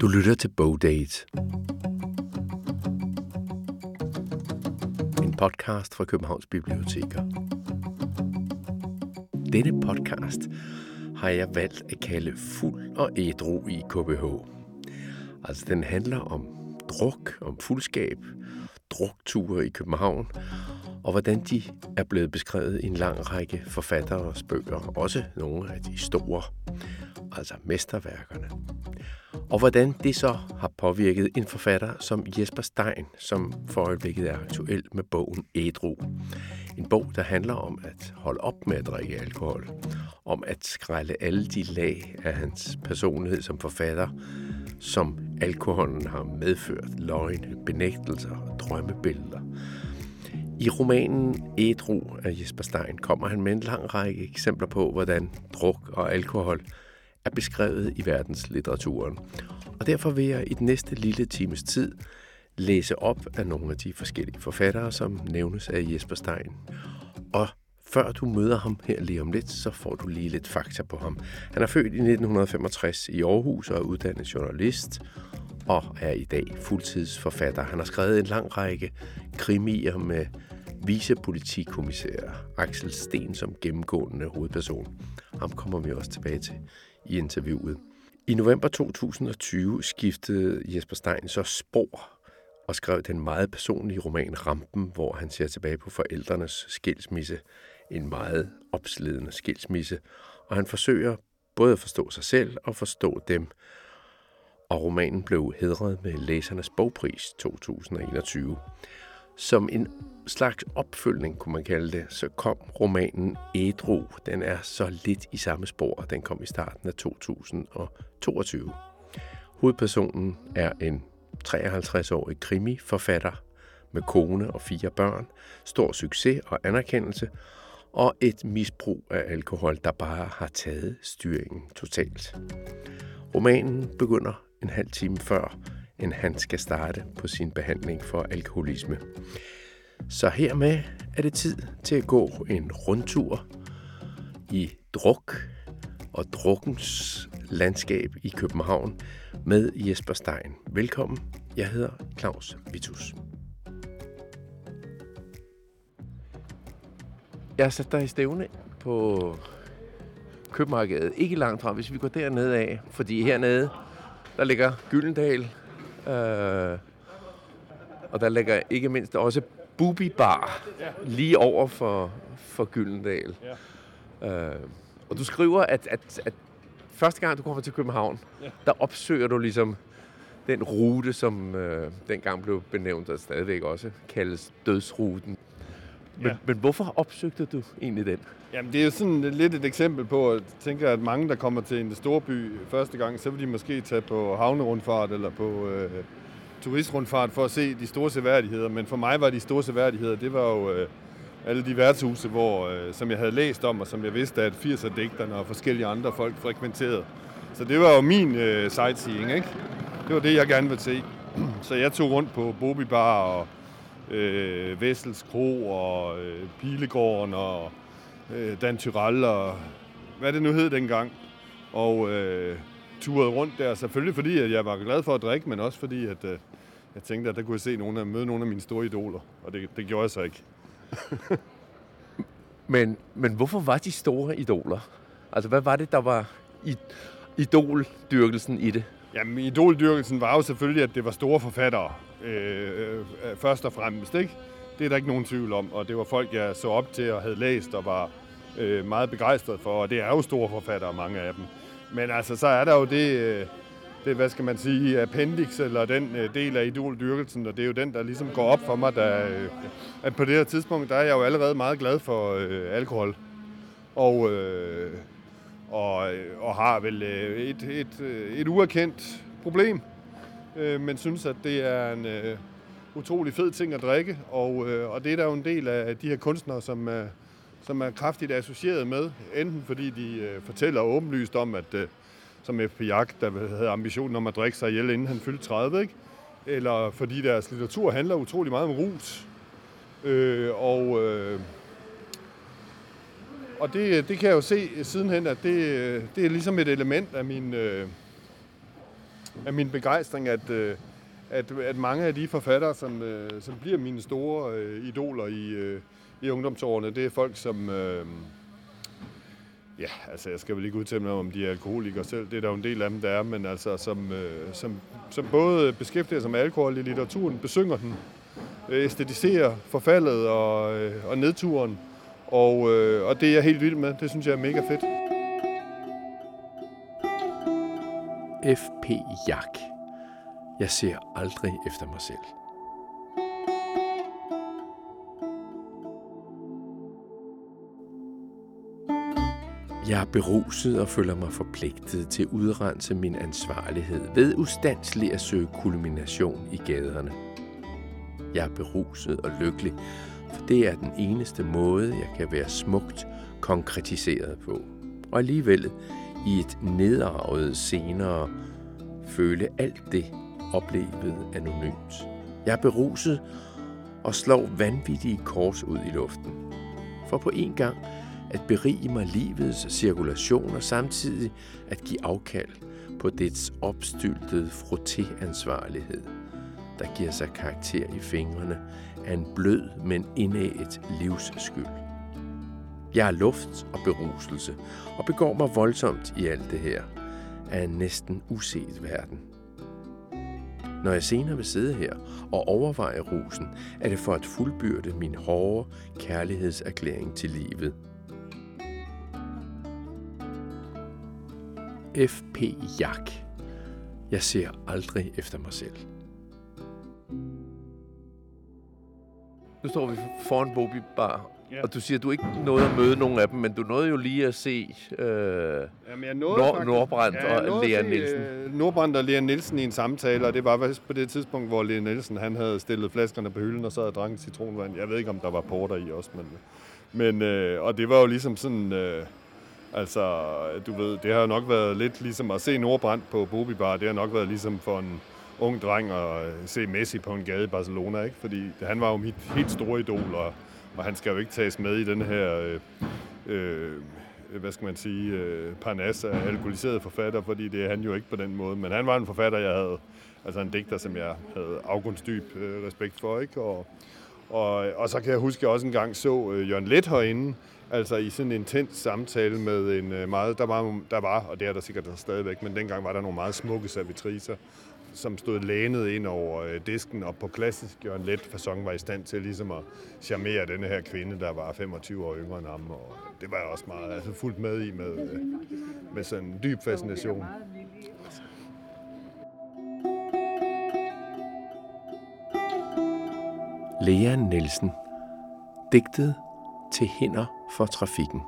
Du lytter til Bogdate. En podcast fra Københavns Biblioteker. Denne podcast har jeg valgt at kalde Fuld og ædru i KBH. Altså, den handler om druk, om fuldskab, drukture i København, og hvordan de er blevet beskrevet i en lang række forfatteres bøger, også nogle af de store, altså mesterværkerne. Og hvordan det så har påvirket en forfatter som Jesper Stein, som for øjeblikket er aktuel med bogen Ædru. En bog, der handler om at holde op med at drikke alkohol, om at skrælle alle de lag af hans personlighed som forfatter, som alkoholen har medført, løgne, benægtelser og drømmebilleder. I romanen Ædru af Jesper Stein kommer han med en lang række eksempler på, hvordan druk og alkohol er beskrevet i verdenslitteraturen. Og derfor vil jeg i den næste lille times tid læse op af nogle af de forskellige forfattere, som nævnes af Jesper Stein. Og før du møder ham her lige om lidt, så får du lige lidt fakta på ham. Han er født i 1965 i Aarhus og er uddannet journalist og er i dag fuldtidsforfatter. Han har skrevet en lang række krimier med vicepolitikommissær Axel Sten som gennemgående hovedperson. Ham kommer vi også tilbage til i interviewet. I november 2020 skiftede Jesper Stein så spor og skrev den meget personlige roman Rampen, hvor han ser tilbage på forældrenes skilsmisse. En meget opslidende skilsmisse. Og han forsøger både at forstå sig selv og forstå dem. Og romanen blev hedret med Læsernes Bogpris 2021. Som en slags opfølgning, kunne man kalde det, så kom romanen Ædru. Den er så lidt i samme spor, og den kom i starten af 2022. Hovedpersonen er en 53-årig krimiforfatter med kone og fire børn, stor succes og anerkendelse, og et misbrug af alkohol, der bare har taget styringen totalt. Romanen begynder en halv time før, end han skal starte på sin behandling for alkoholisme. Så hermed er det tid til at gå en rundtur i druk og drukkens landskab i København med Jesper Stein. Velkommen. Jeg hedder Claus Vitus. Jeg har sat dig i stævne på Købmarkedet. Ikke langt fra, hvis vi går dernede af. Fordi hernede, der ligger Gyldendal. Øh, og der ligger ikke mindst også Bubi Bar lige over for, for Gyldendal. Ja. Øh, og du skriver, at, at, at første gang du kommer til København, der opsøger du ligesom den rute, som øh, dengang blev benævnt, og stadigvæk også kaldes dødsruten. Men, ja. men hvorfor opsøgte du egentlig den? Jamen, det er jo sådan lidt et eksempel på, at jeg tænker, at mange, der kommer til en stor by første gang, så vil de måske tage på havnerundfart eller på øh, turistrundfart for at se de store seværdigheder. Men for mig var de store seværdigheder, det var jo øh, alle de værtshuse, hvor, øh, som jeg havde læst om, og som jeg vidste, at 80'er-digterne og forskellige andre folk frekventerede. Så det var jo min øh, sightseeing, ikke? Det var det, jeg gerne ville se. Så jeg tog rundt på Bobi Bar og øh, Vessels Kro og øh, Pilegården og øh, Dan Tyrell og hvad det nu hed dengang. Og øh, turede rundt der, selvfølgelig fordi at jeg var glad for at drikke, men også fordi at, øh, jeg tænkte, at der kunne jeg se nogle af, møde nogle af mine store idoler, og det, det gjorde jeg så ikke. men, men hvorfor var de store idoler? Altså, hvad var det, der var i, idoldyrkelsen i det? Jamen, idoldyrkelsen var jo selvfølgelig, at det var store forfattere, Øh, øh, øh, først og fremmest, ikke? Det er der ikke nogen tvivl om, og det var folk, jeg så op til og havde læst og var øh, meget begejstret for, og det er jo store forfattere, mange af dem. Men altså, så er der jo det, øh, det hvad skal man sige, appendix, eller den øh, del af idoldyrkelsen, og det er jo den, der ligesom går op for mig, der, øh, at på det her tidspunkt, der er jeg jo allerede meget glad for øh, alkohol. Og, øh, og, øh, og har vel øh, et, et, et uerkendt problem, øh, men synes, at det er en øh, utrolig fed ting at drikke, og, øh, og det er der jo en del af de her kunstnere, som, øh, som er kraftigt associeret med, enten fordi de øh, fortæller åbenlyst om, at øh, som F.P. Jak, der havde ambitionen om at drikke sig ihjel, inden han fyldte 30, ikke? eller fordi deres litteratur handler utrolig meget om rus. Øh, og øh, og det, det kan jeg jo se sidenhen, at det, øh, det er ligesom et element af min, øh, af min begejstring, at, øh, at, at mange af de forfattere, som, øh, som bliver mine store øh, idoler i, øh, i ungdomsårene, det er folk, som... Øh, ja, altså jeg skal vel ikke udtale mig om, de er alkoholikere selv. Det er der jo en del af dem, der er, men altså som, øh, som, som både beskæftiger sig med alkohol i litteraturen, besynger den, øh, æstetiserer forfaldet og, øh, og nedturen. Og, øh, og det er jeg helt vild med. Det synes jeg er mega fedt. F.P. Jak. Jeg ser aldrig efter mig selv. Jeg er beruset og føler mig forpligtet til at udrense min ansvarlighed ved ustandsligt at søge kulmination i gaderne. Jeg er beruset og lykkelig, for det er den eneste måde, jeg kan være smukt konkretiseret på. Og alligevel i et nedarvet senere føle alt det oplevet anonymt. Jeg er beruset og slår vanvittige kors ud i luften. For på en gang at berige mig livets cirkulation og samtidig at give afkald på dets opstyltede frottéansvarlighed, der giver sig karakter i fingrene af en blød, men indæget livsskyld. Jeg er luft og beruselse, og begår mig voldsomt i alt det her, af en næsten uset verden. Når jeg senere vil sidde her og overveje rusen, er det for at fuldbyrde min hårde kærlighedserklæring til livet. F.P. Jak. Jeg ser aldrig efter mig selv. Nu står vi foran Bobby Bar, Ja. og du siger, at du ikke nåede at møde nogen af dem, men du nåede jo lige at se øh, Jamen, jeg nåede Nord- faktisk- Nordbrandt jeg og Lea Nielsen. øh, Nordbrandt og Lea Nielsen i en samtale, og det var på det tidspunkt, hvor Lea Nielsen han havde stillet flaskerne på hylden og så havde drukket citronvand. Jeg ved ikke, om der var porter i også, men... men øh, og det var jo ligesom sådan... Øh, altså, du ved, det har nok været lidt ligesom at se Nordbrandt på Bobi Bar. Det har nok været ligesom for en ung dreng at se Messi på en gade i Barcelona, ikke? Fordi han var jo mit helt store idol, og, og han skal jo ikke tages med i den her... Øh, øh, øh hvad skal man sige, øh, Parnas af alkoholiserede forfatter, fordi det er han jo ikke på den måde. Men han var en forfatter, jeg havde, altså en digter, som jeg havde afgrundsdyb øh, respekt for, ikke? Og, og, og så kan jeg huske, at jeg også engang så øh, Jørgen Let herinde, altså i sådan en intens samtale med en øh, meget, der var, der var, og det er der sikkert der stadigvæk, men dengang var der nogle meget smukke servitriser, som stod lænet ind over øh, disken, og på klassisk Jørgen Let fasong var i stand til ligesom at charmere denne her kvinde, der var 25 år yngre end ham, og det var jeg også meget altså, fuldt med i med, øh, med sådan en dyb fascination. Lea Nielsen. Digtet til hinder for trafikken.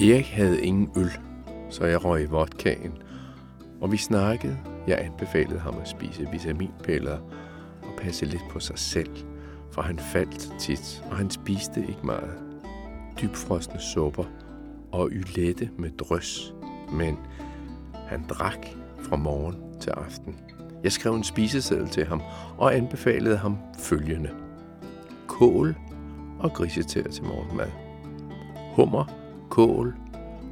Erik havde ingen øl, så jeg røg i vodkaen, og vi snakkede. Jeg anbefalede ham at spise vitaminpiller og passe lidt på sig selv, for han faldt tit, og han spiste ikke meget. Dybfrosne supper og ylette med drøs, men han drak fra morgen til aften. Jeg skrev en spiseseddel til ham og anbefalede ham følgende. Kål og grisetær til morgenmad. Hummer, kål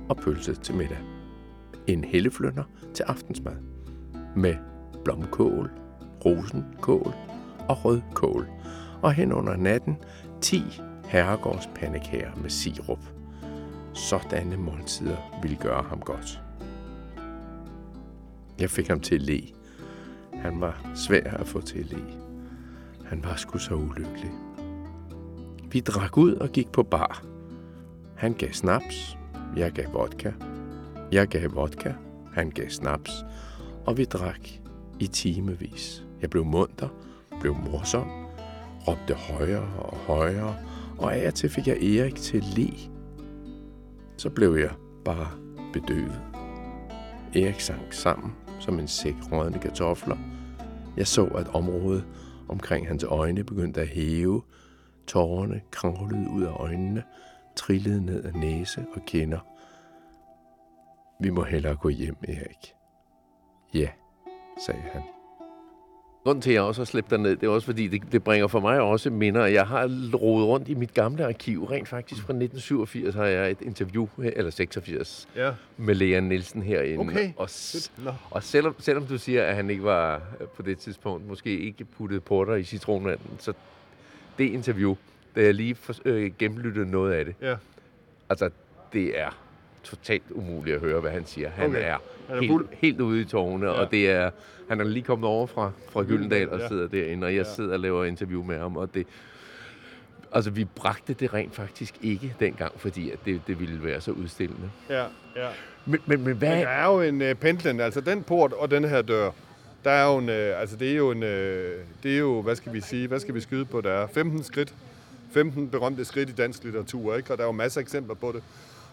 og pølse til middag. En helleflønder til aftensmad. Med blomkål, rosenkål og rødkål. Og hen under natten 10 herregårdspandekager med sirup. Sådanne måltider ville gøre ham godt. Jeg fik ham til at le. Han var svær at få til at le. Han var sgu så ulykkelig. Vi drak ud og gik på bar. Han gav snaps, jeg gav vodka. Jeg gav vodka, han gav snaps, og vi drak i timevis. Jeg blev munter, blev morsom, råbte højere og højere, og af og til fik jeg Erik til at le. Så blev jeg bare bedøvet. Erik sank sammen som en sæk rådne kartofler. Jeg så, at området omkring hans øjne begyndte at hæve. Tårerne kravlede ud af øjnene, trillede ned af næse og kinder. Vi må hellere gå hjem, Erik. Ja, sagde han. Grunden til, at jeg også har slæbt dig ned, det er også fordi, det, det bringer for mig også minder. Jeg har rodet rundt i mit gamle arkiv. Rent faktisk fra 1987 har jeg et interview, eller 86, Ja. med Lea Nielsen herinde. Okay. Og, s- Nå. og selvom, selvom du siger, at han ikke var øh, på det tidspunkt, måske ikke puttet porter i citronvanden, så det interview, da jeg lige for, øh, gennemlyttede noget af det, Ja. altså det er totalt umuligt at høre, hvad han siger. Han Okay. er, Han er helt, fuld. helt ude i tårne, ja. og det er, han er lige kommet over fra, fra Gyldendal og Ja. sidder derinde, og jeg Ja. sidder og laver interview med ham, og det, altså vi bragte det rent faktisk ikke dengang, fordi at det, det ville være så udstillende. Ja, ja. Men, men, men hvad, Men der er jo en uh, pendlen, altså den port og den her dør, der er jo en, uh, altså det er jo en, uh, det er jo, hvad skal vi sige, hvad skal vi skyde på, der er 15 skridt, 15 berømte skridt i dansk litteratur, ikke? og der er jo masser af eksempler på det.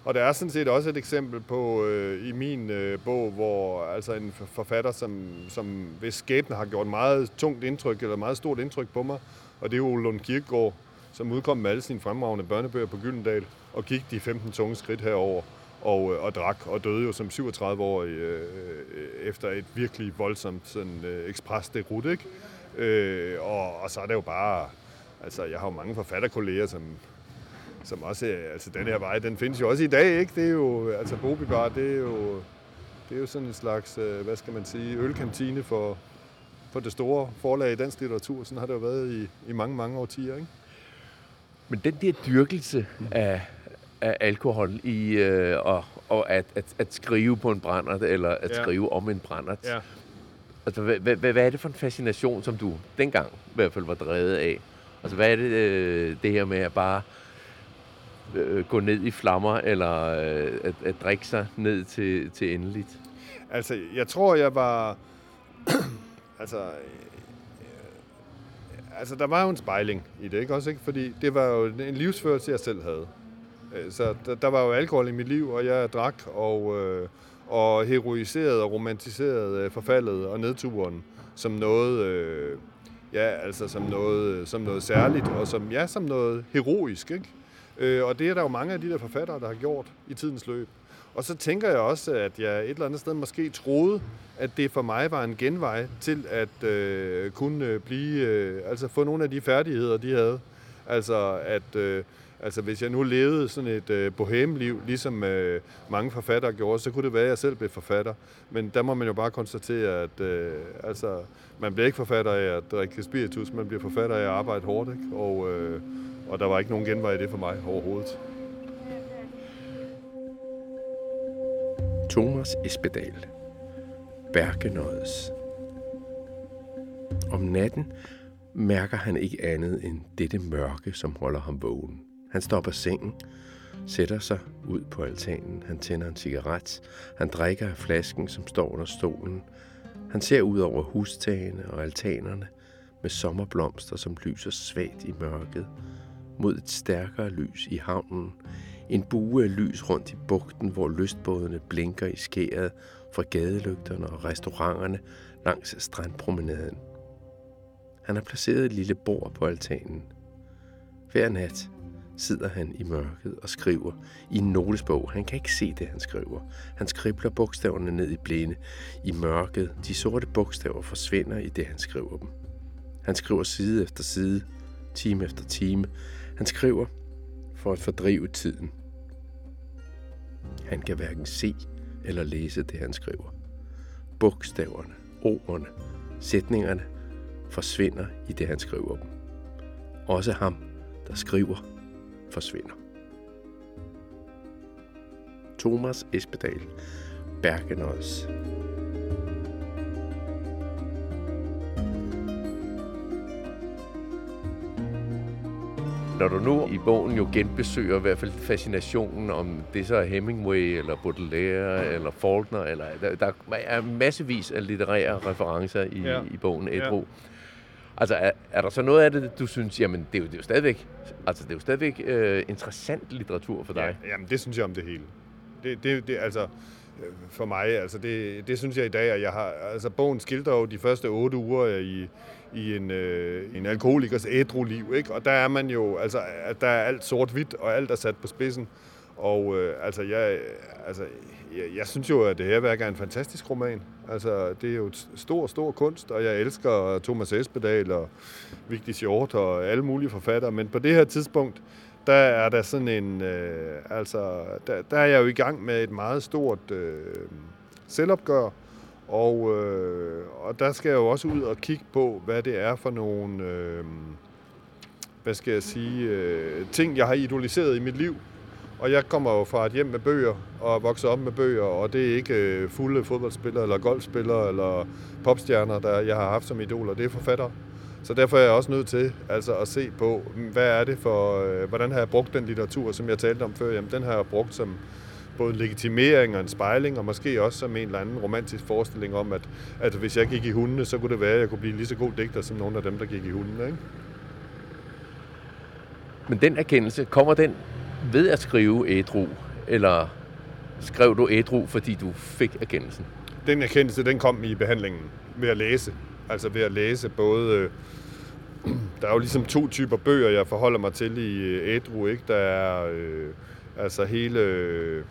Og der er sådan set også et eksempel på øh, i min øh, bog, hvor altså en forfatter, som, som hvis skæbne har gjort meget tungt indtryk, eller meget stort indtryk på mig, og det er jo Ole Lund Kirkegaard, som udkom med alle sine fremragende børnebøger på Gyldendal, og gik de 15 tunge skridt herover og, øh, og drak, og døde jo som 37-årig øh, øh, efter et virkelig voldsomt sådan, øh, ekspres derud, ikke? Øh, og, og så er det jo bare, altså jeg har jo mange forfatterkolleger, som, som også, øh, altså den her vej, den findes jo også i dag, ikke? Det er jo, altså Bobi Bar, det er jo, det er jo sådan en slags, øh, hvad skal man sige, ølkantine for, for det store forlag i dansk litteratur. Sådan har det jo været i, i mange, mange årtier, ikke? men den der dyrkelse af, af alkohol i, øh, og, og at, at, at skrive på en brændert, eller at Ja. skrive om en brændert, Ja. Altså, hvad, hvad, hvad, hvad er det for en fascination, som du dengang i hvert fald var drevet af? Altså, hvad er det, øh, det her med at bare øh, gå ned i flammer, eller øh, at, at drikke sig ned til, til endeligt? Altså, jeg tror, jeg var... altså, øh, altså, der var jo en spejling i det, ikke også? Ikke? Fordi det var jo en livsførelse, jeg selv havde. Øh, så der, der var jo alkohol i mit liv, og jeg drak og, øh, og heroiserede og romantiserede øh, forfaldet og nedturen som noget, øh, ja, altså som noget, som noget særligt, og som, ja, som noget heroisk, ikke? Øh, og det er der jo mange af de der forfattere, der har gjort i tidens løb. Og så tænker jeg også, at jeg et eller andet sted måske troede, at det for mig var en genvej til at øh, kunne blive, øh, altså få nogle af de færdigheder, de havde. Altså at, øh, altså hvis jeg nu levede sådan et øh, bohemliv, ligesom øh, mange forfattere gjorde, så kunne det være, at jeg selv blev forfatter. Men der må man jo bare konstatere, at øh, altså, man bliver ikke forfatter af at drikke spiritus, man bliver forfatter af at arbejde hårdt, ikke? Og, øh, og der var ikke nogen genvej i det for mig overhovedet. Thomas Espedal. Bergenødes. Om natten mærker han ikke andet end dette mørke, som holder ham vågen. Han stopper sengen, sætter sig ud på altanen. Han tænder en cigaret. Han drikker af flasken, som står under stolen. Han ser ud over hustagene og altanerne med sommerblomster, som lyser svagt i mørket mod et stærkere lys i havnen. En bue af lys rundt i bugten, hvor lystbådene blinker i skæret fra gadelygterne og restauranterne langs strandpromenaden. Han har placeret et lille bord på altanen. Hver nat sidder han i mørket og skriver i en notesbog. Han kan ikke se det, han skriver. Han skribler bogstaverne ned i blinde. I mørket. De sorte bogstaver forsvinder i det, han skriver dem. Han skriver side efter side, time efter time. Han skriver for at fordrive tiden. Han kan hverken se eller læse det, han skriver. Bogstaverne, ordene, sætningerne forsvinder i det, han skriver dem. Også ham, der skriver, forsvinder. Thomas Espedal, Bergenøds. Når du nu i bogen jo genbesøger i hvert fald fascinationen om det så er Hemingway, eller Baudelaire, eller Faulkner, eller der, der er massevis af litterære referencer i, Ja. i bogen Ja. Altså, er, er der så noget af det, du synes, jamen, det er jo, det er jo stadigvæk, altså, det er jo stadigvæk øh, interessant litteratur for dig? Ja, jamen, det synes jeg om det hele. Det, det, det altså, øh, for mig, altså, det, det synes jeg i dag, at jeg har, altså, bogen skildrer jo de første otte uger i, i en, øh, en alkoholikers ædru liv, ikke? Og der er man jo, altså, der er alt sort-hvidt, og alt er sat på spidsen. Og, øh, altså, jeg, altså, jeg, jeg synes jo, at det her værk er en fantastisk roman. Altså, det er jo et stor, stor kunst, og jeg elsker Thomas Espedal og Vigtig Hjort og alle mulige forfattere. Men på det her tidspunkt, der er der sådan en... Øh, altså, der, der er jeg jo i gang med et meget stort øh, selvopgør, og, øh, og der skal jeg jo også ud og kigge på, hvad det er for nogle... Øh, hvad skal jeg sige, øh, ting, jeg har idoliseret i mit liv. Og jeg kommer jo fra et hjem med bøger, og vokser op med bøger, og det er ikke øh, fulde fodboldspillere, eller golfspillere, eller popstjerner, der jeg har haft som idoler. Det er forfattere. Så derfor er jeg også nødt til altså, at se på, mm, hvad er det for, øh, hvordan har jeg brugt den litteratur, som jeg talte om før. Jamen, den har jeg brugt som både en legitimering og en spejling, og måske også som en eller anden romantisk forestilling om, at, at hvis jeg gik i hundene, så kunne det være, at jeg kunne blive lige så god digter som nogle af dem, der gik i hundene. Ikke? Men den erkendelse, kommer den ved at skrive ædru, eller skrev du ædru, fordi du fik erkendelsen? Den erkendelse, den kom i behandlingen ved at læse. Altså ved at læse både... Øh, der er jo ligesom to typer bøger, jeg forholder mig til i øh, ædru, ikke? Der er øh, altså hele øh,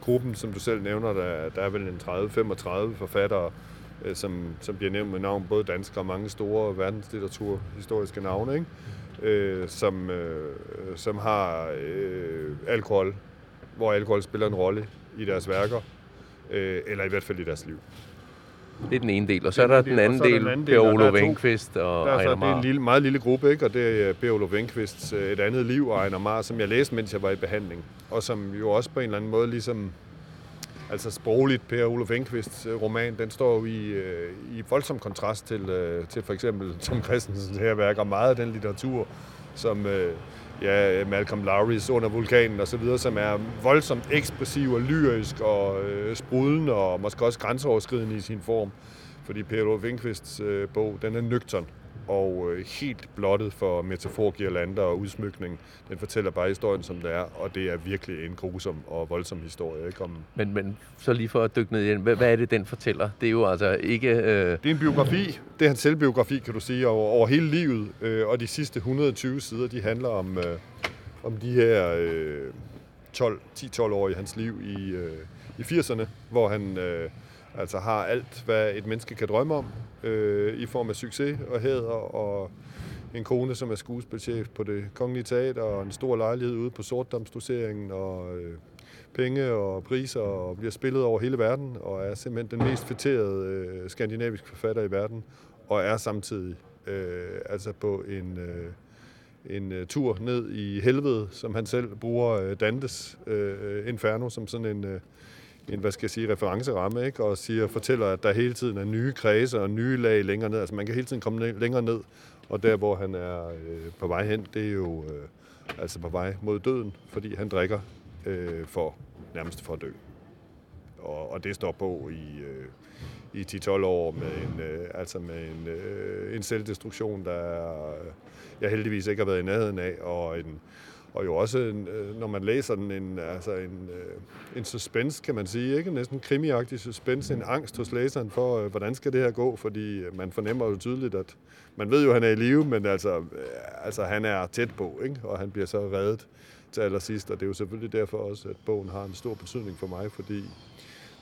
gruppen, som du selv nævner, der, der er vel en 30-35 forfattere, øh, som, som bliver nævnt med navn, både danske og mange store verdenslitteraturhistoriske navne, ikke? Øh, som, øh, som har øh, alkohol, hvor alkohol spiller en rolle i deres værker, øh, eller i hvert fald i deres liv. Det er den ene del, og så er der den anden del, Per Olof Enqvist og der er så, Det er en lille, meget lille gruppe, ikke? og det er Per Olof Enqvists øh, Et andet liv og Ejner Mar, som jeg læste, mens jeg var i behandling, og som jo også på en eller anden måde ligesom Altså sprogligt, Per Olof Enqvists øh, roman, den står jo i, øh, i voldsom kontrast til, øh, til for eksempel Tom Christensens herværk og meget af den litteratur, som øh, ja, Malcolm Lowry's Under vulkanen og så videre, som er voldsomt ekspressiv og lyrisk og øh, sprudlende og måske også grænseoverskridende i sin form. Fordi Per Olof Enqvists øh, bog, den er nøgtern og øh, helt blottet for metaforgirlander og udsmykning. Den fortæller bare historien, som det er, og det er virkelig en grusom og voldsom historie. Ikke? Om, Men, men så lige for at dykke ned igen, hvad, hvad er det, den fortæller? Det er jo altså ikke... Øh, Det er en biografi. Det er hans selvbiografi, kan du sige, over, over hele livet. Øh, og de sidste 120 sider, de handler om, øh, om de her øh, 12, 10-12 år i hans liv i, øh, i 80'erne, hvor han øh, altså har alt, hvad et menneske kan drømme om, øh, i form af succes og hæder og en kone, som er skuespilchef på det kongelige teater, og en stor lejlighed ude på Sortdamsdoseringen, og øh, penge og priser, og bliver spillet over hele verden, og er simpelthen den mest fætterede øh, skandinaviske forfatter i verden, og er samtidig øh, altså på en, øh, en uh, tur ned i helvede, som han selv bruger uh, Dantes uh, Inferno som sådan en, uh, en, hvad skal jeg sige, referenceramme, ikke? og siger, fortæller, at der hele tiden er nye kredse og nye lag længere ned. Altså man kan hele tiden komme ned, længere ned, og der, hvor han er øh, på vej hen, det er jo øh, altså på vej mod døden, fordi han drikker øh, for nærmest for at dø. Og, og det står på i, øh, i 10-12 år med en, øh, altså med en, øh, en selvdestruktion, der er, jeg heldigvis ikke har været i nærheden af, og en, og jo også, øh, når man læser den, en, altså en, øh, en suspense, kan man sige, ikke? Næsten krimiagtig suspense, en angst hos læseren for, øh, hvordan skal det her gå, fordi øh, man fornemmer jo tydeligt, at man ved jo, at han er i live, men altså, øh, altså han er tæt på, ikke? og han bliver så reddet til allersidst, og det er jo selvfølgelig derfor også, at bogen har en stor betydning for mig, fordi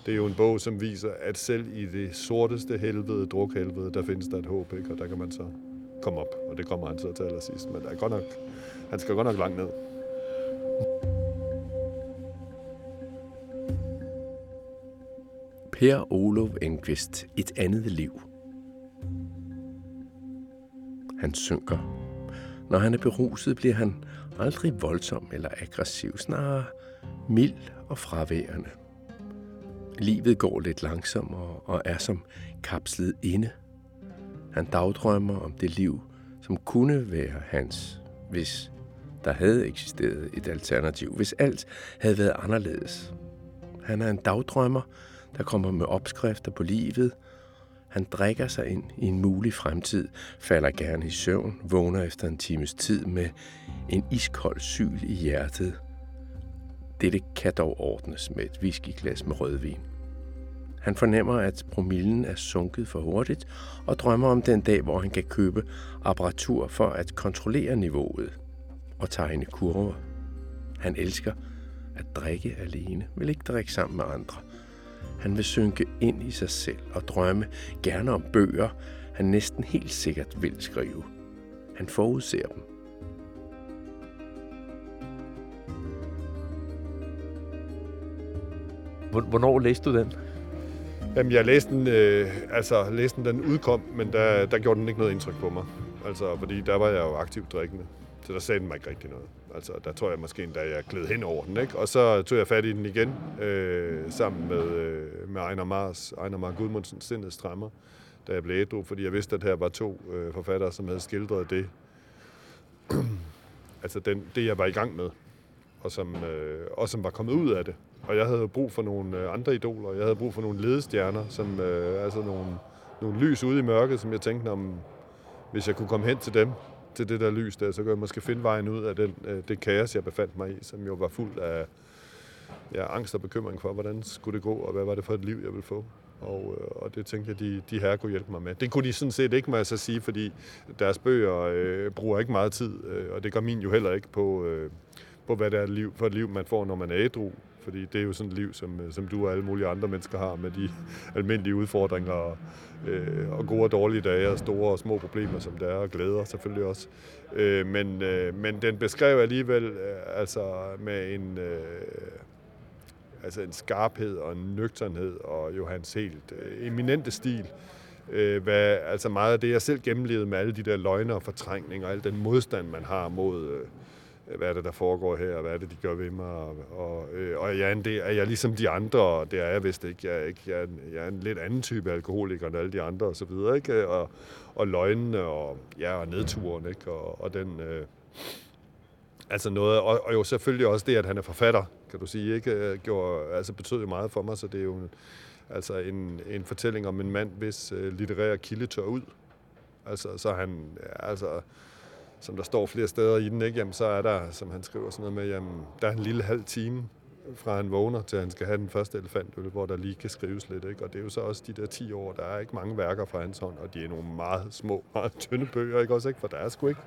det er jo en bog, som viser, at selv i det sorteste helvede, drukhelvede, der findes der et håb, ikke? og der kan man så komme op, og det kommer han så til allersidst, men der er godt nok, han skal godt nok langt ned. Per Olof Enquist, Et andet liv. Han synker. Når han er beruset, bliver han aldrig voldsom eller aggressiv, snarere mild og fraværende. Livet går lidt langsommere og er som kapslet inde. Han dagdrømmer om det liv, som kunne være hans, hvis der havde eksisteret et alternativ, hvis alt havde været anderledes. Han er en dagdrømmer, der kommer med opskrifter på livet. Han drikker sig ind i en mulig fremtid, falder gerne i søvn, vågner efter en times tid med en iskold syl i hjertet. Dette kan dog ordnes med et whiskyglas med rødvin. Han fornemmer, at promillen er sunket for hurtigt, og drømmer om den dag, hvor han kan købe apparatur for at kontrollere niveauet og tegne kurver. Han elsker, At drikke alene vil ikke drikke sammen med andre. Han vil synke ind i sig selv og drømme gerne om bøger, han næsten helt sikkert vil skrive. Han forudser dem. Hvornår læste du den? Jamen, jeg læste den, øh, altså, læste den, den udkom, men der, der gjorde den ikke noget indtryk på mig. Altså, fordi der var jeg jo aktivt drikkende. Så der sagde den mig ikke rigtig noget. Altså, der tror jeg måske endda, jeg gled hen over den, ikke? Og så tog jeg fat i den igen, øh, sammen med, øh, med Ejner Mars, Ejner Mar Gudmundsen, Sindets Strammer, da jeg blev ædru, fordi jeg vidste, at her var to øh, forfattere, som havde skildret det, altså den, det, jeg var i gang med, og som, øh, og som var kommet ud af det. Og jeg havde brug for nogle øh, andre idoler. Jeg havde brug for nogle ledestjerner, som, øh, altså nogle, nogle lys ude i mørket, som jeg tænkte, om, hvis jeg kunne komme hen til dem, til det der lys der, så kunne jeg måske finde vejen ud af den, øh, det kaos, jeg befandt mig i, som jo var fuld af ja, angst og bekymring for, hvordan skulle det gå, og hvad var det for et liv, jeg ville få. Og, øh, og det tænkte jeg, de, de her kunne hjælpe mig med. Det kunne de sådan set ikke, må jeg så sige, fordi deres bøger øh, bruger ikke meget tid, øh, og det gør min jo heller ikke på, øh, på hvad det er et liv, for et liv, man får, når man er ædru. Fordi det er jo sådan et liv, som, øh, som du og alle mulige andre mennesker har med de almindelige udfordringer og, øh, og gode og dårlige dage og store og små problemer, som der er, og glæder selvfølgelig også. Øh, men, øh, men den beskrev alligevel øh, altså med en, øh, altså en skarphed og en nøgternhed og jo hans helt øh, eminente stil. Øh, hvad, altså meget af det, jeg selv gennemlevede med alle de der løgner og fortrængninger og al den modstand, man har mod... Øh, Øh, hvad er det, der foregår her, og hvad er det, de gør ved mig, og, og, øh, og jeg er, en del, er jeg ligesom de andre, og det er jeg vist ikke. Jeg er, ikke, jeg er, en, jeg er en lidt anden type alkoholiker end alle de andre, og så videre, ikke? Øh, og, og løgnene, og, ja, og nedturen, ikke? Og, og den... Øh, altså noget, og, og jo selvfølgelig også det, at han er forfatter, kan du sige, ikke? Øh, gjorde, altså betød jo meget for mig, så det er jo en, altså en, en fortælling om en mand, hvis øh, litterære kilde tør ud. Altså, så han, altså, som der står flere steder i den, ikke? Jamen, så er der, som han skriver sådan noget med, jamen, der er en lille halv time fra han vågner til han skal have den første elefantøl, hvor der lige kan skrives lidt. Ikke? Og det er jo så også de der 10 år, der er ikke mange værker fra hans hånd, og de er nogle meget små, meget tynde bøger, ikke også? Ikke? For der er sgu ikke.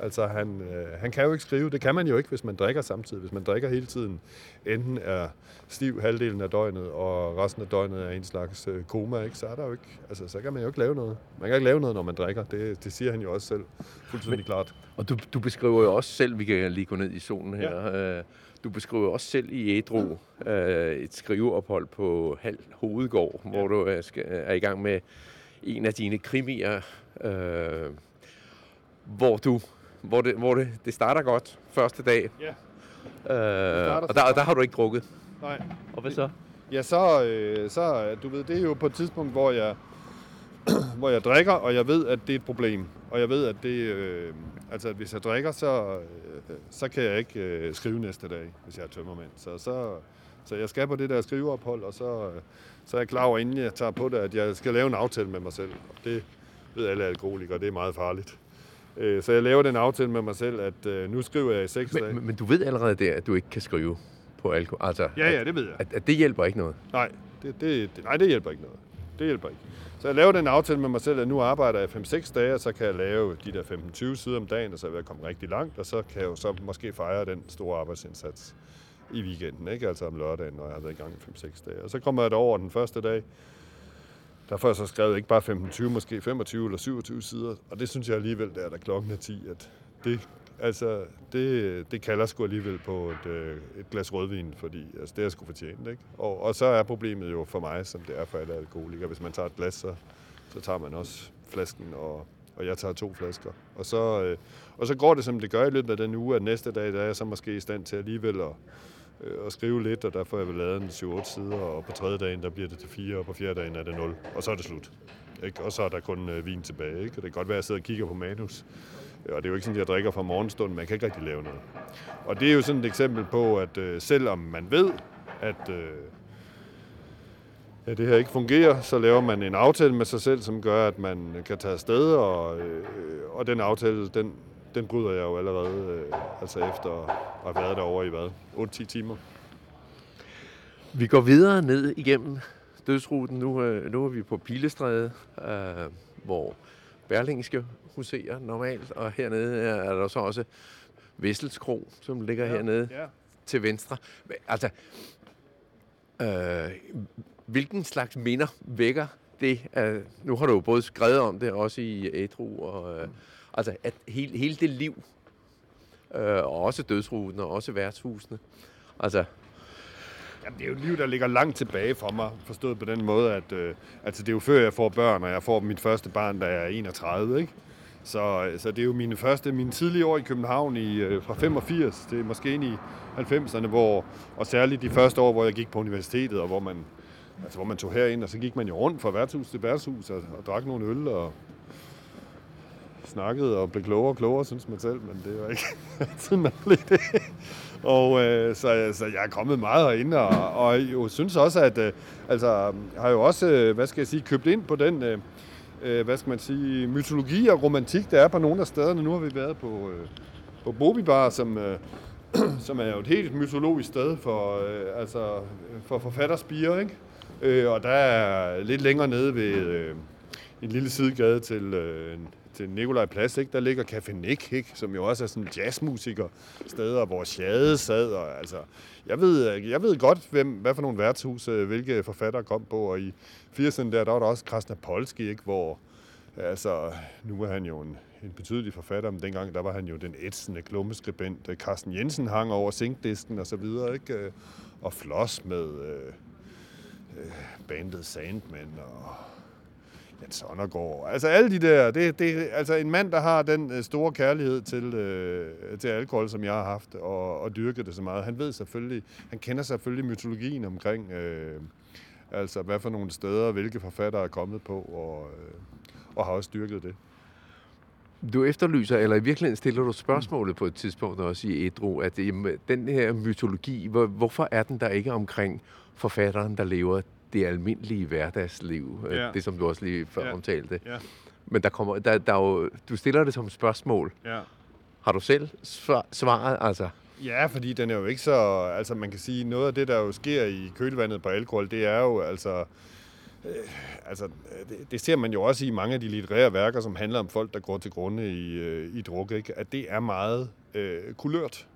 Altså, han, øh, han kan jo ikke skrive. Det kan man jo ikke, hvis man drikker samtidig. Hvis man drikker hele tiden, enten er stiv halvdelen af døgnet, og resten af døgnet er en slags øh, koma, ikke? så er der jo ikke, altså, så kan man jo ikke lave noget. Man kan ikke lave noget, når man drikker. Det, det siger han jo også selv fuldstændig Men, klart. Og du, du beskriver jo også selv, vi kan lige gå ned i solen her, ja. øh, du beskriver også selv i Ædru øh, et skriveophold på Halv Hovedgård, ja. hvor du er, skal, er i gang med en af dine krimier, øh, hvor du hvor det, hvor det, det starter godt første dag. Ja. Øh, og der, og der har du ikke drukket. Nej. Og hvad så? Ja, så, øh, så du ved, det er jo på et tidspunkt, hvor jeg, hvor jeg drikker, og jeg ved, at det er et problem. Og jeg ved, at det, øh, altså, at hvis jeg drikker, så, øh, så kan jeg ikke øh, skrive næste dag, hvis jeg er tømmermænd. Så, så, så jeg skal på det der skriveophold, og så, øh, så er jeg klar over, inden jeg tager på det, at jeg skal lave en aftale med mig selv. Og det ved alle alkoholikere, det er meget farligt. Øh, så jeg laver den aftale med mig selv, at øh, nu skriver jeg i seks dage. Men, men du ved allerede der, at du ikke kan skrive på alkohol? Altså, ja, ja, det ved jeg. At, at det hjælper ikke noget? Nej, det, det, det, nej, det hjælper ikke noget. Det hjælper ikke. Så jeg laver den aftale med mig selv, at nu arbejder jeg 5-6 dage, og så kan jeg lave de der 15-20 sider om dagen, og så vil jeg komme rigtig langt, og så kan jeg jo så måske fejre den store arbejdsindsats i weekenden, ikke? altså om lørdagen, når jeg har været i gang i 5-6 dage. Og så kommer jeg over den første dag, der får jeg så skrevet ikke bare 15-20, måske 25 eller 27 sider, og det synes jeg alligevel, der er der klokken er 10, at det Altså, det, det kalder sgu alligevel på et, øh, et glas rødvin, fordi altså, det er sgu fortjent, ikke? Og, og så er problemet jo for mig, som det er for alle alkoholikere. Hvis man tager et glas, så, så tager man også flasken, og, og jeg tager to flasker. Og så, øh, og så går det, som det gør i løbet af den uge, at næste dag, der er jeg så måske i stand til alligevel at, øh, at skrive lidt, og derfor har jeg lavet en 7-8 sider, og på tredje dagen, der bliver det til 4, og på fjerde dagen er det 0, og så er det slut. Ikke? Og så er der kun øh, vin tilbage, ikke? Og det kan godt være, at jeg sidder og kigger på manus, Øh, og det er jo ikke sådan, at jeg drikker fra morgenstunden, jeg kan ikke rigtig lave noget. Og det er jo sådan et eksempel på, at øh, selvom man ved, at øh, ja, det her ikke fungerer, så laver man en aftale med sig selv, som gør, at man kan tage afsted, og, øh, og den aftale, den, den bryder jeg jo allerede, øh, altså efter at have været derovre i hvad, 8-10 timer. Vi går videre ned igennem dødsruten. Nu, øh, nu er vi på Pilestræde, øh, hvor Berlingske huserer normalt, og hernede er der så også Vesselskro, som ligger ja, hernede. Ja. til venstre. Men, altså, øh, hvilken slags minder vækker det? Uh, nu har du jo både skrevet om det, også i Ædru, og uh, altså, at hele, hele det liv, uh, og også dødsruten, og også værtshusene, altså, Jamen, det er jo et liv, der ligger langt tilbage for mig, forstået på den måde, at øh, altså, det er jo før jeg får børn, og jeg får mit første barn, da jeg er 31, ikke? Så, øh, så det er jo mine første, mine tidlige år i København i, øh, fra 85 til måske ind i 90'erne, hvor, og særligt de første år, hvor jeg gik på universitetet, og hvor man, altså, hvor man tog herind, og så gik man jo rundt fra værtshus til værtshus og, og drak nogle øl og snakkede og blev klogere og klogere, synes man selv, men det var ikke altid, man blev det. Og øh, så, så jeg er kommet meget herinde, og, og jo synes også, at øh, altså, har jo også, øh, hvad skal jeg sige, købt ind på den, øh, øh, hvad skal man sige, mytologi og romantik, der er på nogle af stederne. Nu har vi været på, øh, på Bobibar, som, øh, som er jo et helt mytologisk sted for, øh, altså, for forfatterspiger, ikke? Øh, og der er lidt længere nede ved øh, en lille sidegade til øh, til Nikolaj Plads, ikke? der ligger Café Nick, ikke? som jo også er sådan jazzmusiker steder, hvor Sjade sad. Og, altså, jeg, ved, jeg ved godt, hvem, hvad for nogle værtshus, øh, hvilke forfattere kom på, og i 80'erne der, der var der også Krasnapolski, ikke? hvor altså, nu er han jo en, en betydelig forfatter, men dengang der var han jo den ætsende klummeskribent. Øh, Carsten Jensen hang over sinkdisken og så videre, ikke? Øh, og Floss med øh, øh, bandet Sandman og Jens Sondergaard. Altså alle de der, det, det, altså en mand, der har den øh, store kærlighed til, øh, til alkohol, som jeg har haft, og, og dyrket det så meget. Han ved selvfølgelig, han kender selvfølgelig mytologien omkring, øh, altså hvad for nogle steder, hvilke forfattere er kommet på, og, øh, og har også dyrket det. Du efterlyser, eller i virkeligheden stiller du spørgsmålet på et tidspunkt også i Edro, at jamen, den her mytologi, hvor, hvorfor er den der ikke omkring forfatteren, der lever det almindelige hverdagsliv, øh, ja. det som du også lige før ja. omtalte. Ja. Men der kommer, der, der er jo, du stiller det som spørgsmål. Ja. Har du selv svaret, altså? Ja, fordi den er jo ikke så... Altså, man kan sige, noget af det, der jo sker i kølvandet på alkohol, det er jo altså... Øh, altså, det, det ser man jo også i mange af de litterære værker, som handler om folk, der går til grunde i, øh, i druk, ikke? at det er meget øh, kulørt.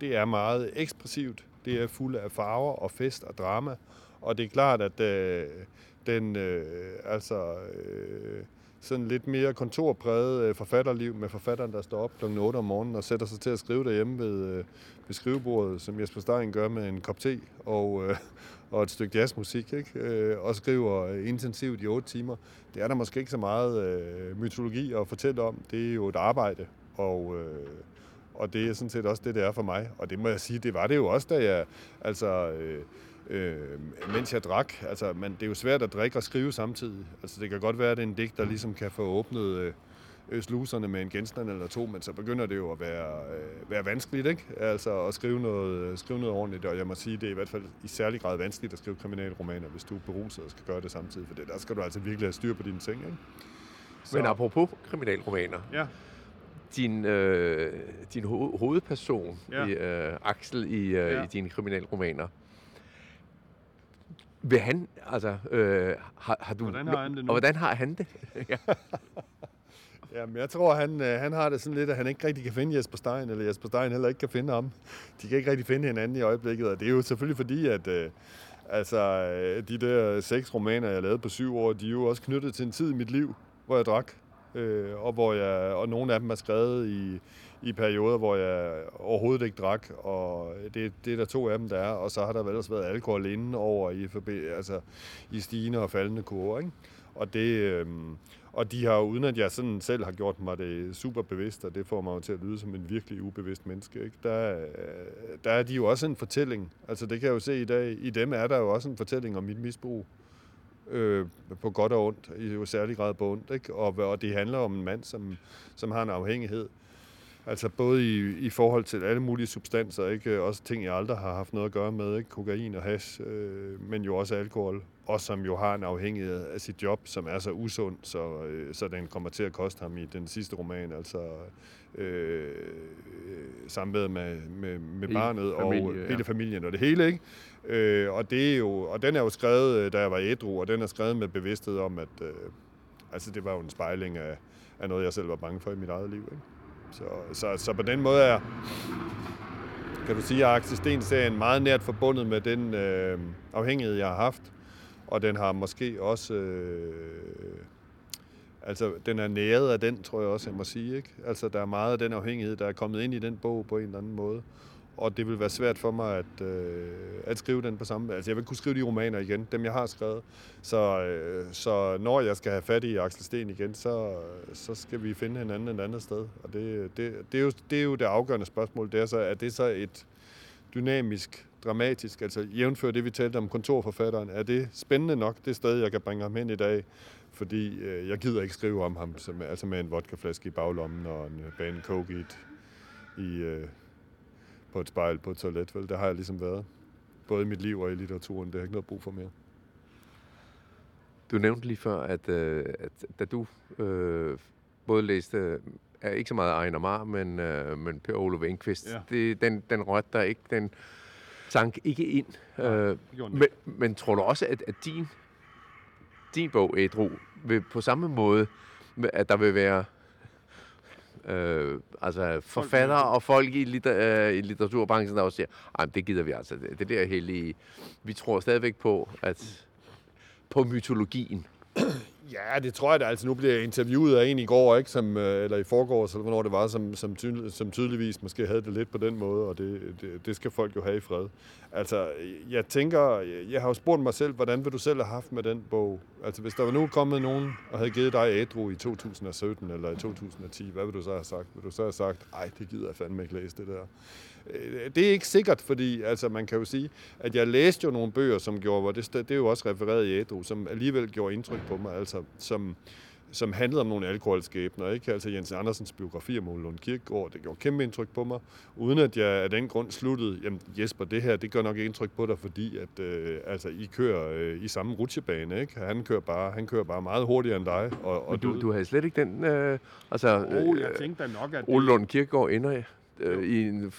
Det er meget ekspressivt. Det er fuld af farver og fest og drama. Og det er klart, at øh, den øh, altså øh, sådan lidt mere kontorpræget øh, forfatterliv med forfatteren, der står op kl. 8 om morgenen og sætter sig til at skrive derhjemme ved, øh, ved skrivebordet, som Jesper Stein gør med en kop te og, øh, og et stykke jazzmusik, ikke? Øh, og skriver intensivt i 8 timer. Det er der måske ikke så meget øh, mytologi at fortælle om. Det er jo et arbejde, og... Øh, og det er sådan set også det, det er for mig. Og det må jeg sige, det var det jo også, da jeg... Altså, øh, øh, mens jeg drak. Altså, men det er jo svært at drikke og skrive samtidig. Altså, det kan godt være, at det er en digt, der ligesom kan få åbnet øh, sluserne med en genstand eller to, men så begynder det jo at være, øh, være vanskeligt, ikke? Altså at skrive noget, skrive noget ordentligt, og jeg må sige, det er i hvert fald i særlig grad vanskeligt at skrive kriminalromaner, hvis du er beruset og skal gøre det samtidig, for det, der skal du altså virkelig have styr på dine ting, ikke? Så. Men apropos kriminalromaner, ja. din, øh, din ho- hovedperson, ja. i, øh, Axel, i, øh, ja. i dine kriminalromaner, vil han, altså, øh, har, har du... Hvordan har han det nu? Og hvordan har han det? ja. Jamen, jeg tror, han, øh, han har det sådan lidt, at han ikke rigtig kan finde Jesper Stein, eller Jesper Stein heller ikke kan finde ham. De kan ikke rigtig finde hinanden i øjeblikket, og det er jo selvfølgelig fordi, at øh, altså, øh, de der seks romaner, jeg lavede på syv år, de er jo også knyttet til en tid i mit liv, hvor jeg drak, øh, og, hvor jeg, og nogle af dem er skrevet i, i perioder, hvor jeg overhovedet ikke drak, og det, det er der to af dem, der er, og så har der ellers været alkohol inden over i, altså, i stigende og faldende kurver, ikke? Og det, øh, og de har, uden at jeg sådan selv har gjort mig det super bevidst, og det får mig jo til at lyde som en virkelig ubevidst menneske, ikke? Der, øh, der er de jo også en fortælling. Altså det kan jeg jo se i dag. I dem er der jo også en fortælling om mit misbrug. Øh, på godt og ondt, i jo særlig grad på ondt. Ikke? Og, og det handler om en mand, som, som har en afhængighed, Altså både i, i forhold til alle mulige substanser, ikke? Også ting, jeg aldrig har haft noget at gøre med, ikke? Kokain og hash, øh, men jo også alkohol. Og som jo har en afhængighed af sit job, som er så usund, så, øh, så den kommer til at koste ham i den sidste roman. Altså øh, samværet med, med, med barnet familie, og ja. hele familien og det hele, ikke? Øh, og, det er jo, og den er jo skrevet, øh, da jeg var ædru, og den er skrevet med bevidsthed om, at øh, altså, det var jo en spejling af, af noget, jeg selv var bange for i mit eget liv. Ikke? Så, så, så på den måde er, kan du sige, at Axel meget nært forbundet med den øh, afhængighed, jeg har haft. Og den har måske også... Øh, altså, den er næret af den, tror jeg også, jeg må sige. Ikke? Altså, der er meget af den afhængighed, der er kommet ind i den bog på en eller anden måde og det vil være svært for mig at, øh, at skrive den på samme... Altså, jeg vil kunne skrive de romaner igen, dem jeg har skrevet. Så, øh, så når jeg skal have fat i Axel Sten igen, så, så skal vi finde hinanden et andet sted. Og det, det, det, er jo, det er jo det afgørende spørgsmål. Det er, så, er det så et dynamisk, dramatisk, altså jævnfør det, vi talte om kontorforfatteren, er det spændende nok, det sted, jeg kan bringe ham hen i dag? Fordi øh, jeg gider ikke skrive om ham, som, altså med en vodkaflaske i baglommen og en øh, bane coke i, et, i øh, på et spejl på et toilet. Vel? Det har jeg ligesom været. Både i mit liv og i litteraturen. Det har jeg ikke noget brug for mere. Du nævnte lige før, at, øh, at da du øh, både læste er ikke så meget Ejner Mar, men, øh, men Per Olof Enqvist, ja. det, den, den rødt der ikke, den sank ikke ind. Ja, øh, men, men tror du også, at, at din, din bog, Ædru, vil på samme måde, at der vil være øh, altså forfattere og folk i, litter, øh, i litteraturbranchen, der også siger, at det gider vi altså. Det, det der hellige. Vi tror stadigvæk på, at på mytologien. Ja, det tror jeg da. Altså, nu bliver jeg interviewet af en i går, ikke? Som, øh, eller i forgårs, eller hvornår det var, som, som, tydel, som tydeligvis måske havde det lidt på den måde, og det, det, det skal folk jo have i fred. Altså, jeg tænker, jeg har jo spurgt mig selv, hvordan vil du selv have haft med den bog? Altså, hvis der var nu kommet nogen og havde givet dig ædru i 2017 eller i 2010, hvad vil du så have sagt? Vil du så have sagt, ej, det gider jeg fandme ikke læse det der? Øh, det er ikke sikkert, fordi altså, man kan jo sige, at jeg læste jo nogle bøger, som gjorde, hvor det, det er jo også refereret i ædru, som alligevel gjorde indtryk på mig, altså som, som handlede om nogle alkoholskæbner. Ikke? Altså Jens Andersens biografi om Ole Lund Kirkegaard, det gjorde kæmpe indtryk på mig, uden at jeg af den grund sluttede, jamen Jesper, det her, det gør nok indtryk på dig, fordi at, øh, altså, I kører øh, i samme rutsjebane. Ikke? Han, kører bare, han kører bare meget hurtigere end dig. Og, og du, du havde slet ikke den... Øh, altså, oh, jeg tænkte da nok, at... Ole Lund Kirkegaard ender øh, i en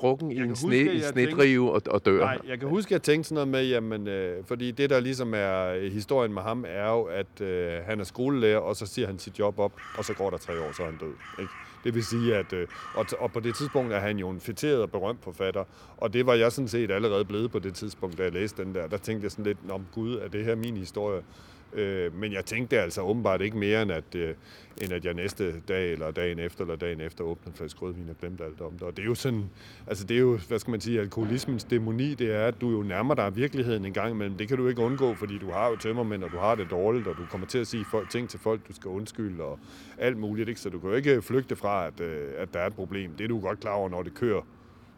drukken i en sne, i snedrive og, og dør. Nej, jeg kan huske, at jeg tænkte sådan noget med, jamen, øh, fordi det, der ligesom er øh, historien med ham, er jo, at øh, han er skolelærer, og så siger han sit job op, og så går der tre år, så er han død. Ikke? Det vil sige, at øh, og, og på det tidspunkt er han jo en fætteret og berømt forfatter, og det var jeg sådan set allerede blevet på det tidspunkt, da jeg læste den der. Der tænkte jeg sådan lidt, om gud, er det her min historie? Øh, men jeg tænkte altså åbenbart ikke mere, end at, øh, end at jeg næste dag, eller dagen efter, eller dagen efter, åbnede en flaske rødvin og glemte alt om det. Og det er jo sådan, altså det er jo, hvad skal man sige, alkoholismens dæmoni, det er, at du jo nærmer dig virkeligheden en gang imellem. Det kan du ikke undgå, fordi du har jo tømmermænd, og du har det dårligt, og du kommer til at sige folk, ting til folk, du skal undskylde, og alt muligt. Ikke? Så du kan jo ikke flygte fra, at, øh, at der er et problem. Det er du godt klar over, når det kører.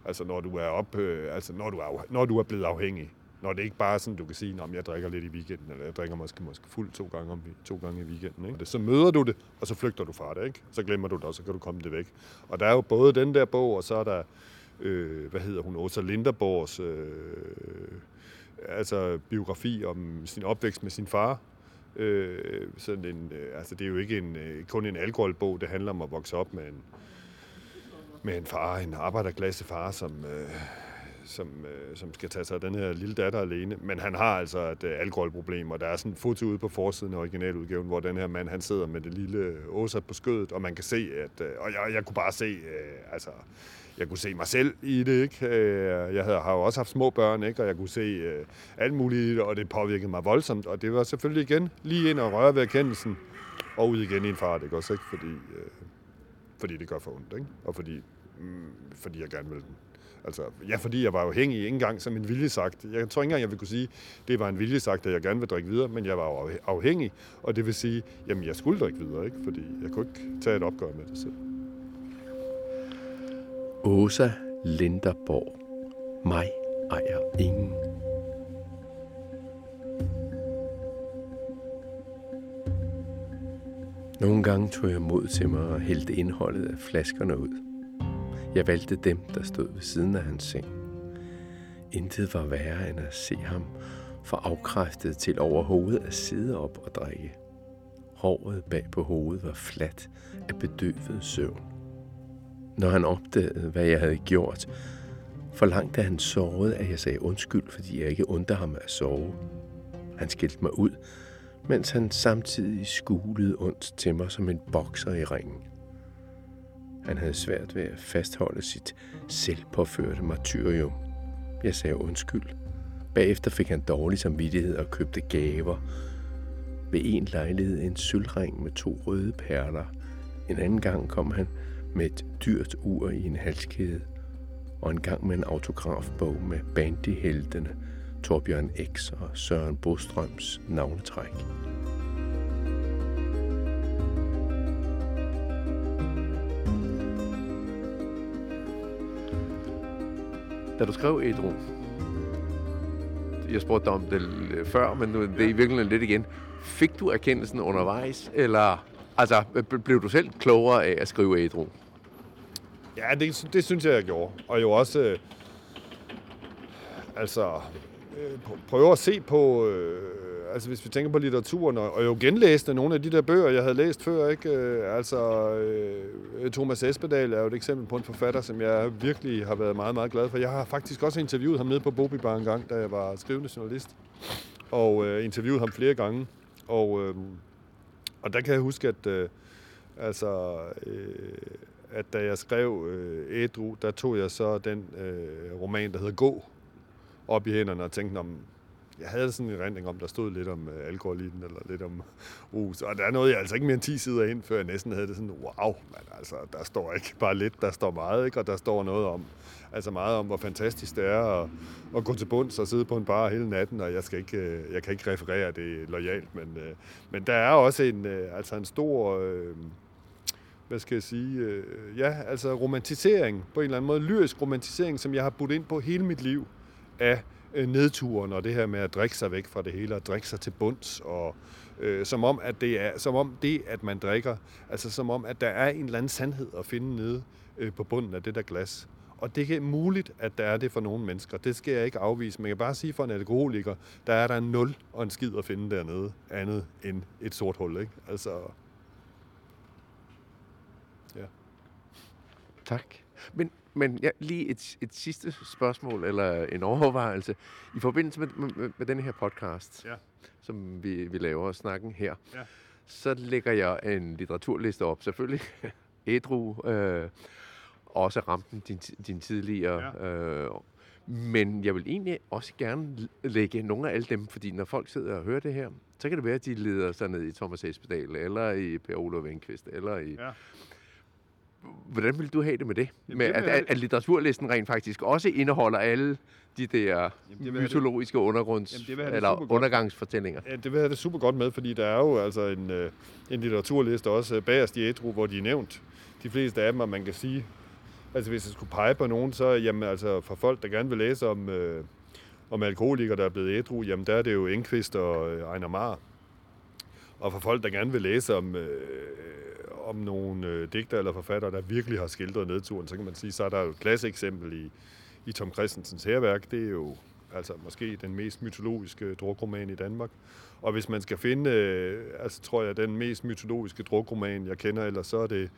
Altså når du er op, øh, altså når du er, når du er blevet afhængig. Når det ikke bare er sådan, du kan sige, at jeg drikker lidt i weekenden, eller jeg drikker måske, måske fuld to gange, om, to gange i weekenden. Ikke? Så møder du det, og så flygter du fra det. Ikke? Så glemmer du det, og så kan du komme det væk. Og der er jo både den der bog, og så er der, øh, hvad hedder hun, Åsa Linderborgs øh, altså biografi om sin opvækst med sin far. Øh, sådan en, øh, altså det er jo ikke en, øh, kun en alkoholbog, det handler om at vokse op med en, med en far, en arbejderklassefar, som, øh, som, øh, som skal tage sig af den her lille datter alene. Men han har altså et øh, alkoholproblem, og der er sådan en foto ude på forsiden af originaludgaven, hvor den her mand, han sidder med det lille åsat på skødet, og man kan se, at, øh, og jeg, jeg kunne bare se, øh, altså, jeg kunne se mig selv i det, ikke? Øh, jeg havde, har jo også haft små børn, ikke? Og jeg kunne se øh, alt muligt i det, og det påvirkede mig voldsomt. Og det var selvfølgelig igen lige ind og røre ved erkendelsen, og ud igen i en far, det også, ikke? Fordi, øh, fordi det gør for ondt, ikke? Og fordi, mm, fordi jeg gerne vil den. Altså, ja, fordi jeg var afhængig ikke engang som en viljesagt. Jeg tror ikke engang, jeg vil kunne sige, det var en viljesagt, at jeg gerne vil drikke videre, men jeg var afhængig, og det vil sige, jamen jeg skulle drikke videre, ikke? fordi jeg kunne ikke tage et opgør med det selv. Åsa Linderborg. Mig ejer ingen. Nogle gange tog jeg mod til mig og hældte indholdet af flaskerne ud. Jeg valgte dem, der stod ved siden af hans seng. Intet var værre end at se ham for afkræftet til over hovedet at sidde op og drikke. Håret bag på hovedet var fladt af bedøvet søvn. Når han opdagede, hvad jeg havde gjort, forlangte han såret, at jeg sagde undskyld, fordi jeg ikke undte ham at sove. Han skældte mig ud, mens han samtidig skulede ondt til mig som en bokser i ringen. Han havde svært ved at fastholde sit selvpåførte martyrium. Jeg sagde undskyld. Bagefter fik han dårlig samvittighed og købte gaver. Ved en lejlighed en sølvring med to røde perler. En anden gang kom han med et dyrt ur i en halskæde. Og en gang med en autografbog med bandyheltene Torbjørn X og Søren Bostrøms navnetræk. Da du skrev Ædru, jeg spurgte dig om det før, men nu, det er i virkeligheden lidt igen. Fik du erkendelsen undervejs, eller altså, blev du selv klogere af at skrive Ædru? Ja, det, det synes jeg, jeg gjorde. Og jo også, øh, altså, øh, prøve at se på, øh, altså hvis vi tænker på litteraturen, og, og jo genlæste nogle af de der bøger, jeg havde læst før, ikke? Øh, altså, øh, Thomas Espedal er jo et eksempel på en forfatter, som jeg virkelig har været meget, meget glad for. Jeg har faktisk også interviewet ham nede på Bobi Bar en gang, da jeg var skrivende journalist, og øh, interviewet ham flere gange. Og, øh, og der kan jeg huske, at øh, altså, øh, at da jeg skrev øh, Ædru, der tog jeg så den øh, roman, der hedder Gå, op i hænderne og tænkte, om jeg havde sådan en rendning om, der stod lidt om øh, alkohol i den, eller lidt om rus. Og der nåede jeg altså ikke mere end 10 sider ind, før jeg næsten havde det sådan, wow, man, altså, der står ikke bare lidt, der står meget, ikke? og der står noget om, altså meget om, hvor fantastisk det er at, at gå til bunds og sidde på en bar hele natten, og jeg, skal ikke, øh, jeg kan ikke referere det lojalt, men, øh, men der er også en, øh, altså en stor... Øh, hvad skal jeg sige, øh, ja, altså romantisering, på en eller anden måde, lyrisk romantisering, som jeg har budt ind på hele mit liv af Øh, nedturen og det her med at drikke sig væk fra det hele og drikke sig til bunds og øh, som om at det er som om det at man drikker altså som om at der er en eller anden sandhed at finde nede øh, på bunden af det der glas og det er muligt, at der er det for nogle mennesker. Det skal jeg ikke afvise, men jeg kan bare sige for en alkoholiker, der er der en nul og en skid at finde dernede, andet end et sort hul. Ikke? Altså, ja. Tak. Men men ja, lige et, et sidste spørgsmål, eller en overvejelse. I forbindelse med, med, med den her podcast, ja. som vi, vi laver, snakken her, ja. så lægger jeg en litteraturliste op, selvfølgelig. Ædru, øh, også rampen din, din tidligere. Ja. Øh, men jeg vil egentlig også gerne lægge nogle af alle dem, fordi når folk sidder og hører det her, så kan det være, at de leder sig ned i Thomas Espedal, eller i Per Olof Enqvist, eller i... Ja Hvordan vil du have det med det? Jamen, med, det at, at, at litteraturlisten rent faktisk også indeholder alle de der Jamen, mytologiske det, undergrunds- Jamen, det eller undergangsfortællinger. Ja, det vil have det super godt med, fordi der er jo altså en, øh, en litteraturliste også bagerst i Ædru, hvor de er nævnt. De fleste af dem, og man kan sige, altså hvis jeg skulle pege på nogen, så jamen, altså for folk, der gerne vil læse om, øh, om alkoholikere, der er blevet ædru, jamen der er det jo Enqvist og øh, Ejner Mar. Og for folk, der gerne vil læse om, øh, om nogle øh, digter eller forfattere, der virkelig har skildret nedturen, så kan man sige, så er der jo et klasseeksempel i, i Tom Christensens herværk. Det er jo altså måske den mest mytologiske drukroman i Danmark. Og hvis man skal finde, øh, altså tror jeg, den mest mytologiske drukroman, jeg kender, eller så er det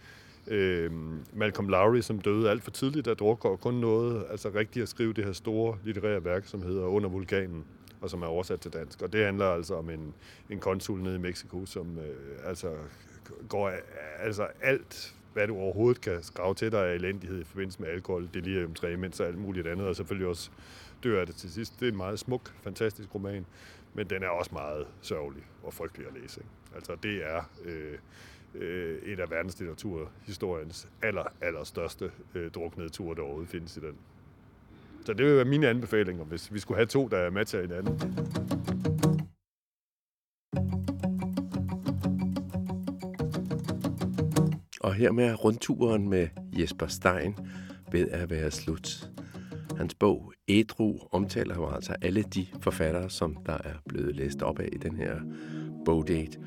øh, Malcolm Lowry, som døde alt for tidligt af druk, og kun noget altså rigtigt at skrive det her store litterære værk, som hedder Under vulkanen, og som er oversat til dansk. Og det handler altså om en, en konsul nede i Mexico, som øh, altså går altså alt, hvad du overhovedet kan skrave til dig af elendighed i forbindelse med alkohol, delirium, træmens og alt muligt andet, og selvfølgelig også dør af det til sidst. Det er en meget smuk, fantastisk roman, men den er også meget sørgelig og frygtelig at læse. Ikke? Altså det er øh, øh, et af verdenslitteraturhistoriens aller, aller største øh, druknede der overhovedet findes i den. Så det vil være mine anbefalinger, hvis vi skulle have to, der matcher hinanden. Og hermed er rundturen med Jesper Stein ved at være slut. Hans bog Edru omtaler jo altså alle de forfattere, som der er blevet læst op af i den her bogdate.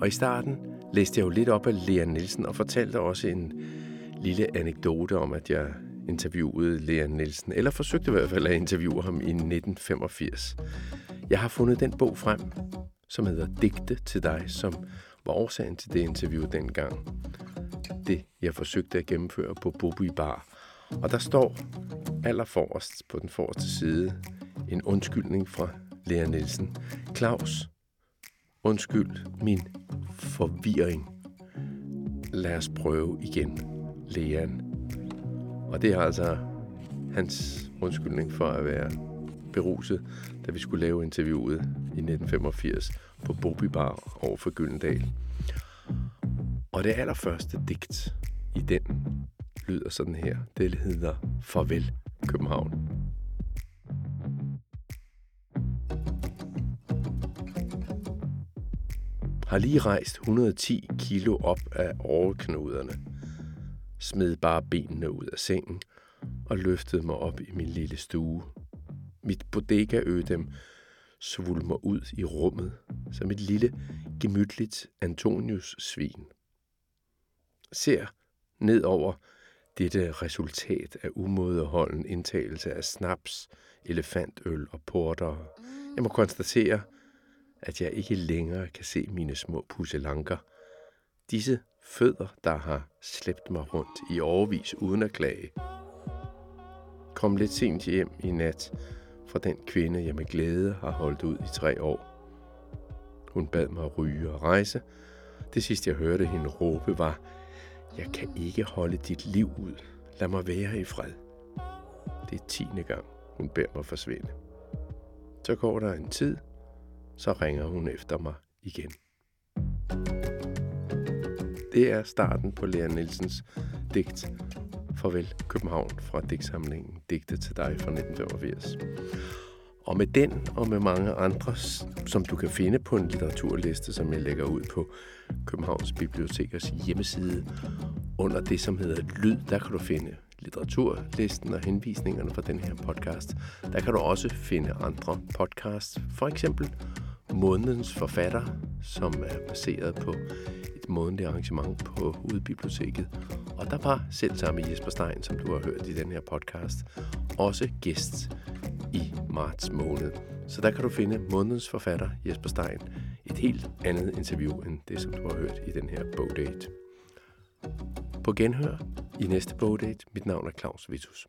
Og i starten læste jeg jo lidt op af Lea Nielsen og fortalte også en lille anekdote om, at jeg interviewede Leon Nielsen, eller forsøgte i hvert fald at interviewe ham i 1985. Jeg har fundet den bog frem, som hedder Digte til dig, som var årsagen til det interview dengang det, jeg forsøgte at gennemføre på Bobi Bar. Og der står allerforrest på den forreste side en undskyldning fra Lea Nielsen. Claus, undskyld min forvirring. Lad os prøve igen. Lean. Og det er altså hans undskyldning for at være beruset, da vi skulle lave interviewet i 1985 på Bobby Bar over for Gyldendal. Og det allerførste digt i den lyder sådan her. Det hedder Farvel København. Har lige rejst 110 kilo op af overknuderne. Smed bare benene ud af sengen og løftede mig op i min lille stue. Mit bodega-ødem svulmer ud i rummet som et lille, gemytligt Antonius-svin. Ser ned over dette resultat af umådeholden indtagelse af snaps, elefantøl og porter. Jeg må konstatere, at jeg ikke længere kan se mine små pusselanker. Disse fødder, der har slæbt mig rundt i overvis uden at klage. Kom lidt sent hjem i nat fra den kvinde, jeg med glæde har holdt ud i tre år. Hun bad mig ryge og rejse. Det sidste jeg hørte hende råbe var, jeg kan ikke holde dit liv ud. Lad mig være i fred. Det er tiende gang, hun beder mig forsvinde. Så går der en tid, så ringer hun efter mig igen. Det er starten på Lea Nielsens digt Farvel København fra digtsamlingen Digte til dig fra 1985. Og med den og med mange andre, som du kan finde på en litteraturliste, som jeg lægger ud på Københavns Bibliotekers hjemmeside, under det, som hedder Lyd, der kan du finde litteraturlisten og henvisningerne fra den her podcast. Der kan du også finde andre podcasts, for eksempel Månedens Forfatter, som er baseret på et månedligt arrangement på Hovedbiblioteket. Og der var selv sammen med Jesper Stein, som du har hørt i den her podcast, også gæst i marts måned. Så der kan du finde månedens forfatter, Jesper Stein, et helt andet interview end det, som du har hørt i den her bogdate. På genhør i næste bogdate. Mit navn er Claus Vitus.